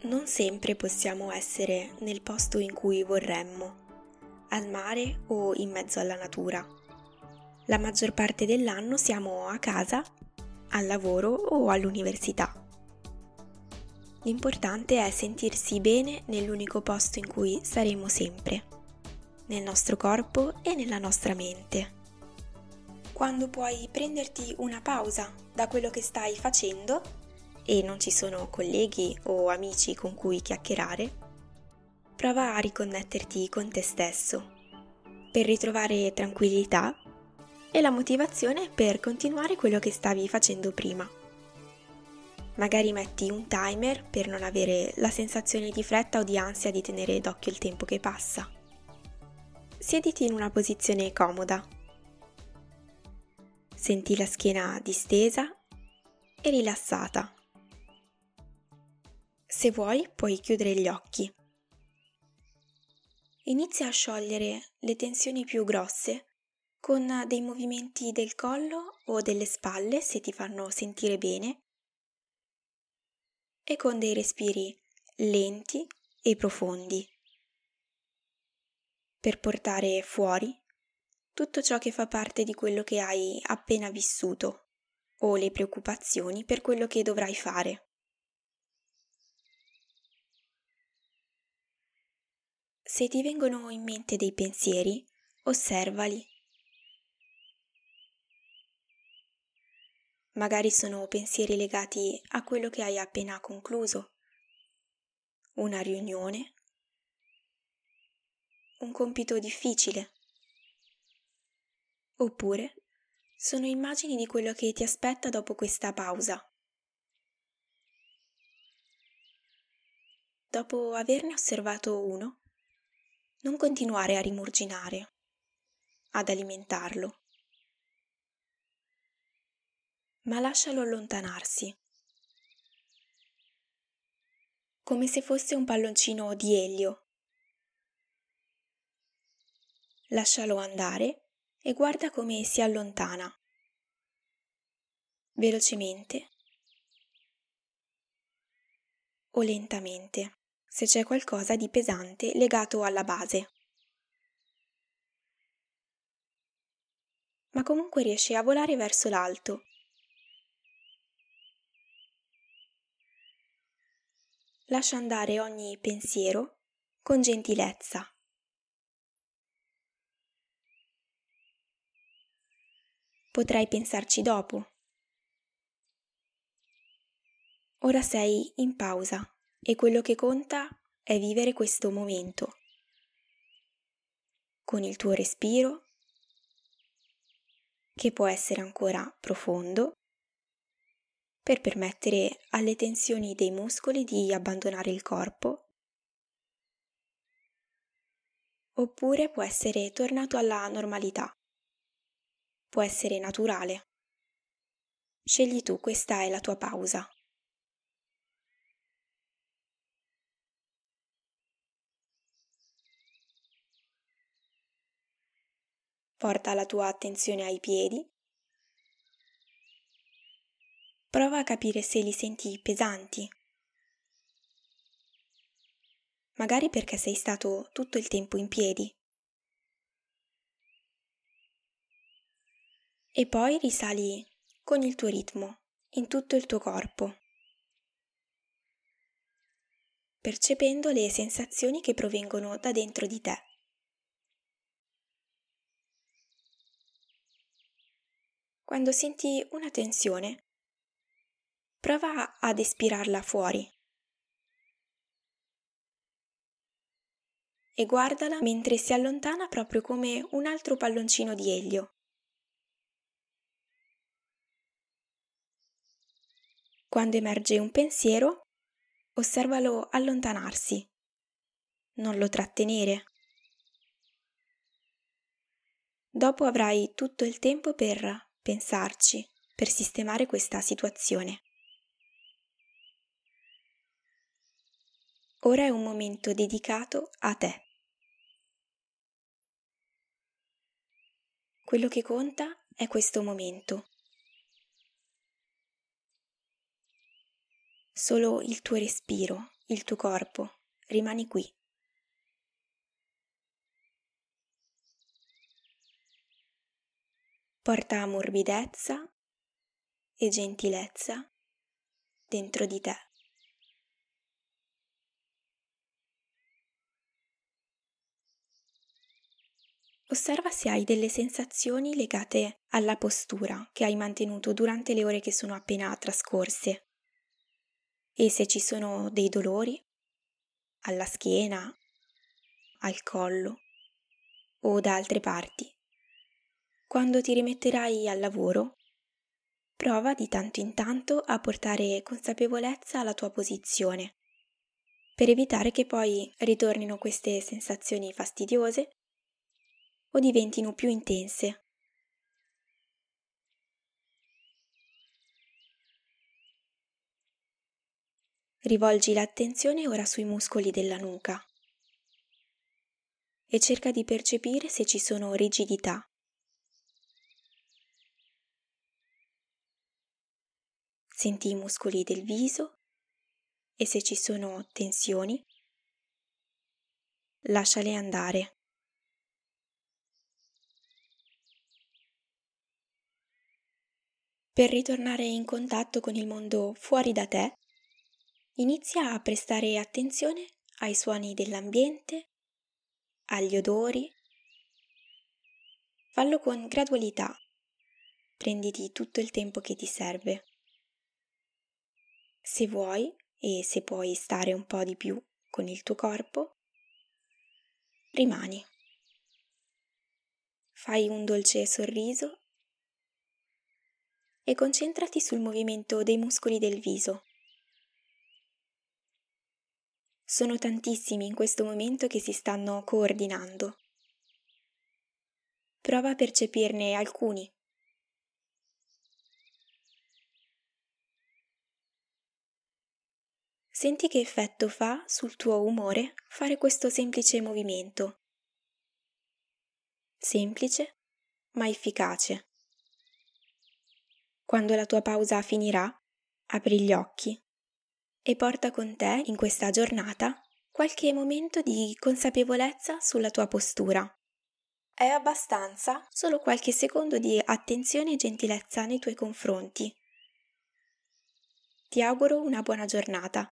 Non sempre possiamo essere nel posto in cui vorremmo, al mare o in mezzo alla natura. La maggior parte dell'anno siamo a casa, al lavoro o all'università. L'importante è sentirsi bene nell'unico posto in cui saremo sempre, nel nostro corpo e nella nostra mente. Quando puoi prenderti una pausa da quello che stai facendo e non ci sono colleghi o amici con cui chiacchierare, prova a riconnetterti con te stesso per ritrovare tranquillità e la motivazione per continuare quello che stavi facendo prima. Magari metti un timer per non avere la sensazione di fretta o di ansia di tenere d'occhio il tempo che passa. Siediti in una posizione comoda. Senti la schiena distesa e rilassata. Se vuoi puoi chiudere gli occhi. Inizia a sciogliere le tensioni più grosse con dei movimenti del collo o delle spalle se ti fanno sentire bene e con dei respiri lenti e profondi per portare fuori tutto ciò che fa parte di quello che hai appena vissuto o le preoccupazioni per quello che dovrai fare. Se ti vengono in mente dei pensieri, osservali. Magari sono pensieri legati a quello che hai appena concluso, una riunione, un compito difficile, oppure sono immagini di quello che ti aspetta dopo questa pausa. Dopo averne osservato uno, non continuare a rimurginare, ad alimentarlo ma lascialo allontanarsi. Come se fosse un palloncino di elio. Lascialo andare e guarda come si allontana. Velocemente o lentamente, se c'è qualcosa di pesante legato alla base. Ma comunque riesce a volare verso l'alto lascia andare ogni pensiero con gentilezza. Potrai pensarci dopo. Ora sei in pausa e quello che conta è vivere questo momento con il tuo respiro che può essere ancora profondo per permettere alle tensioni dei muscoli di abbandonare il corpo. Oppure può essere tornato alla normalità. Può essere naturale. Scegli tu, questa è la tua pausa. Porta la tua attenzione ai piedi Prova a capire se li senti pesanti. Magari perché sei stato tutto il tempo in piedi. E poi risali con il tuo ritmo in tutto il tuo corpo, percependo le sensazioni che provengono da dentro di te. Quando senti una tensione, Prova ad espirarla fuori. E guardala mentre si allontana proprio come un altro palloncino di elio. Quando emerge un pensiero, osservalo allontanarsi. Non lo trattenere. Dopo avrai tutto il tempo per pensarci, per sistemare questa situazione. Ora è un momento dedicato a te. Quello che conta è questo momento. Solo il tuo respiro, il tuo corpo, rimani qui. Porta morbidezza e gentilezza dentro di te. Osserva se hai delle sensazioni legate alla postura che hai mantenuto durante le ore che sono appena trascorse e se ci sono dei dolori alla schiena, al collo o da altre parti. Quando ti rimetterai al lavoro, prova di tanto in tanto a portare consapevolezza alla tua posizione, per evitare che poi ritornino queste sensazioni fastidiose o diventino più intense. Rivolgi l'attenzione ora sui muscoli della nuca e cerca di percepire se ci sono rigidità. Senti i muscoli del viso e se ci sono tensioni, lasciale andare. Per ritornare in contatto con il mondo fuori da te, inizia a prestare attenzione ai suoni dell'ambiente, agli odori. Fallo con gradualità. Prenditi tutto il tempo che ti serve. Se vuoi e se puoi stare un po' di più con il tuo corpo, rimani. Fai un dolce sorriso e concentrati sul movimento dei muscoli del viso. Sono tantissimi in questo momento che si stanno coordinando. Prova a percepirne alcuni. Senti che effetto fa sul tuo umore fare questo semplice movimento. Semplice, ma efficace. Quando la tua pausa finirà, apri gli occhi e porta con te in questa giornata qualche momento di consapevolezza sulla tua postura. È abbastanza solo qualche secondo di attenzione e gentilezza nei tuoi confronti. Ti auguro una buona giornata.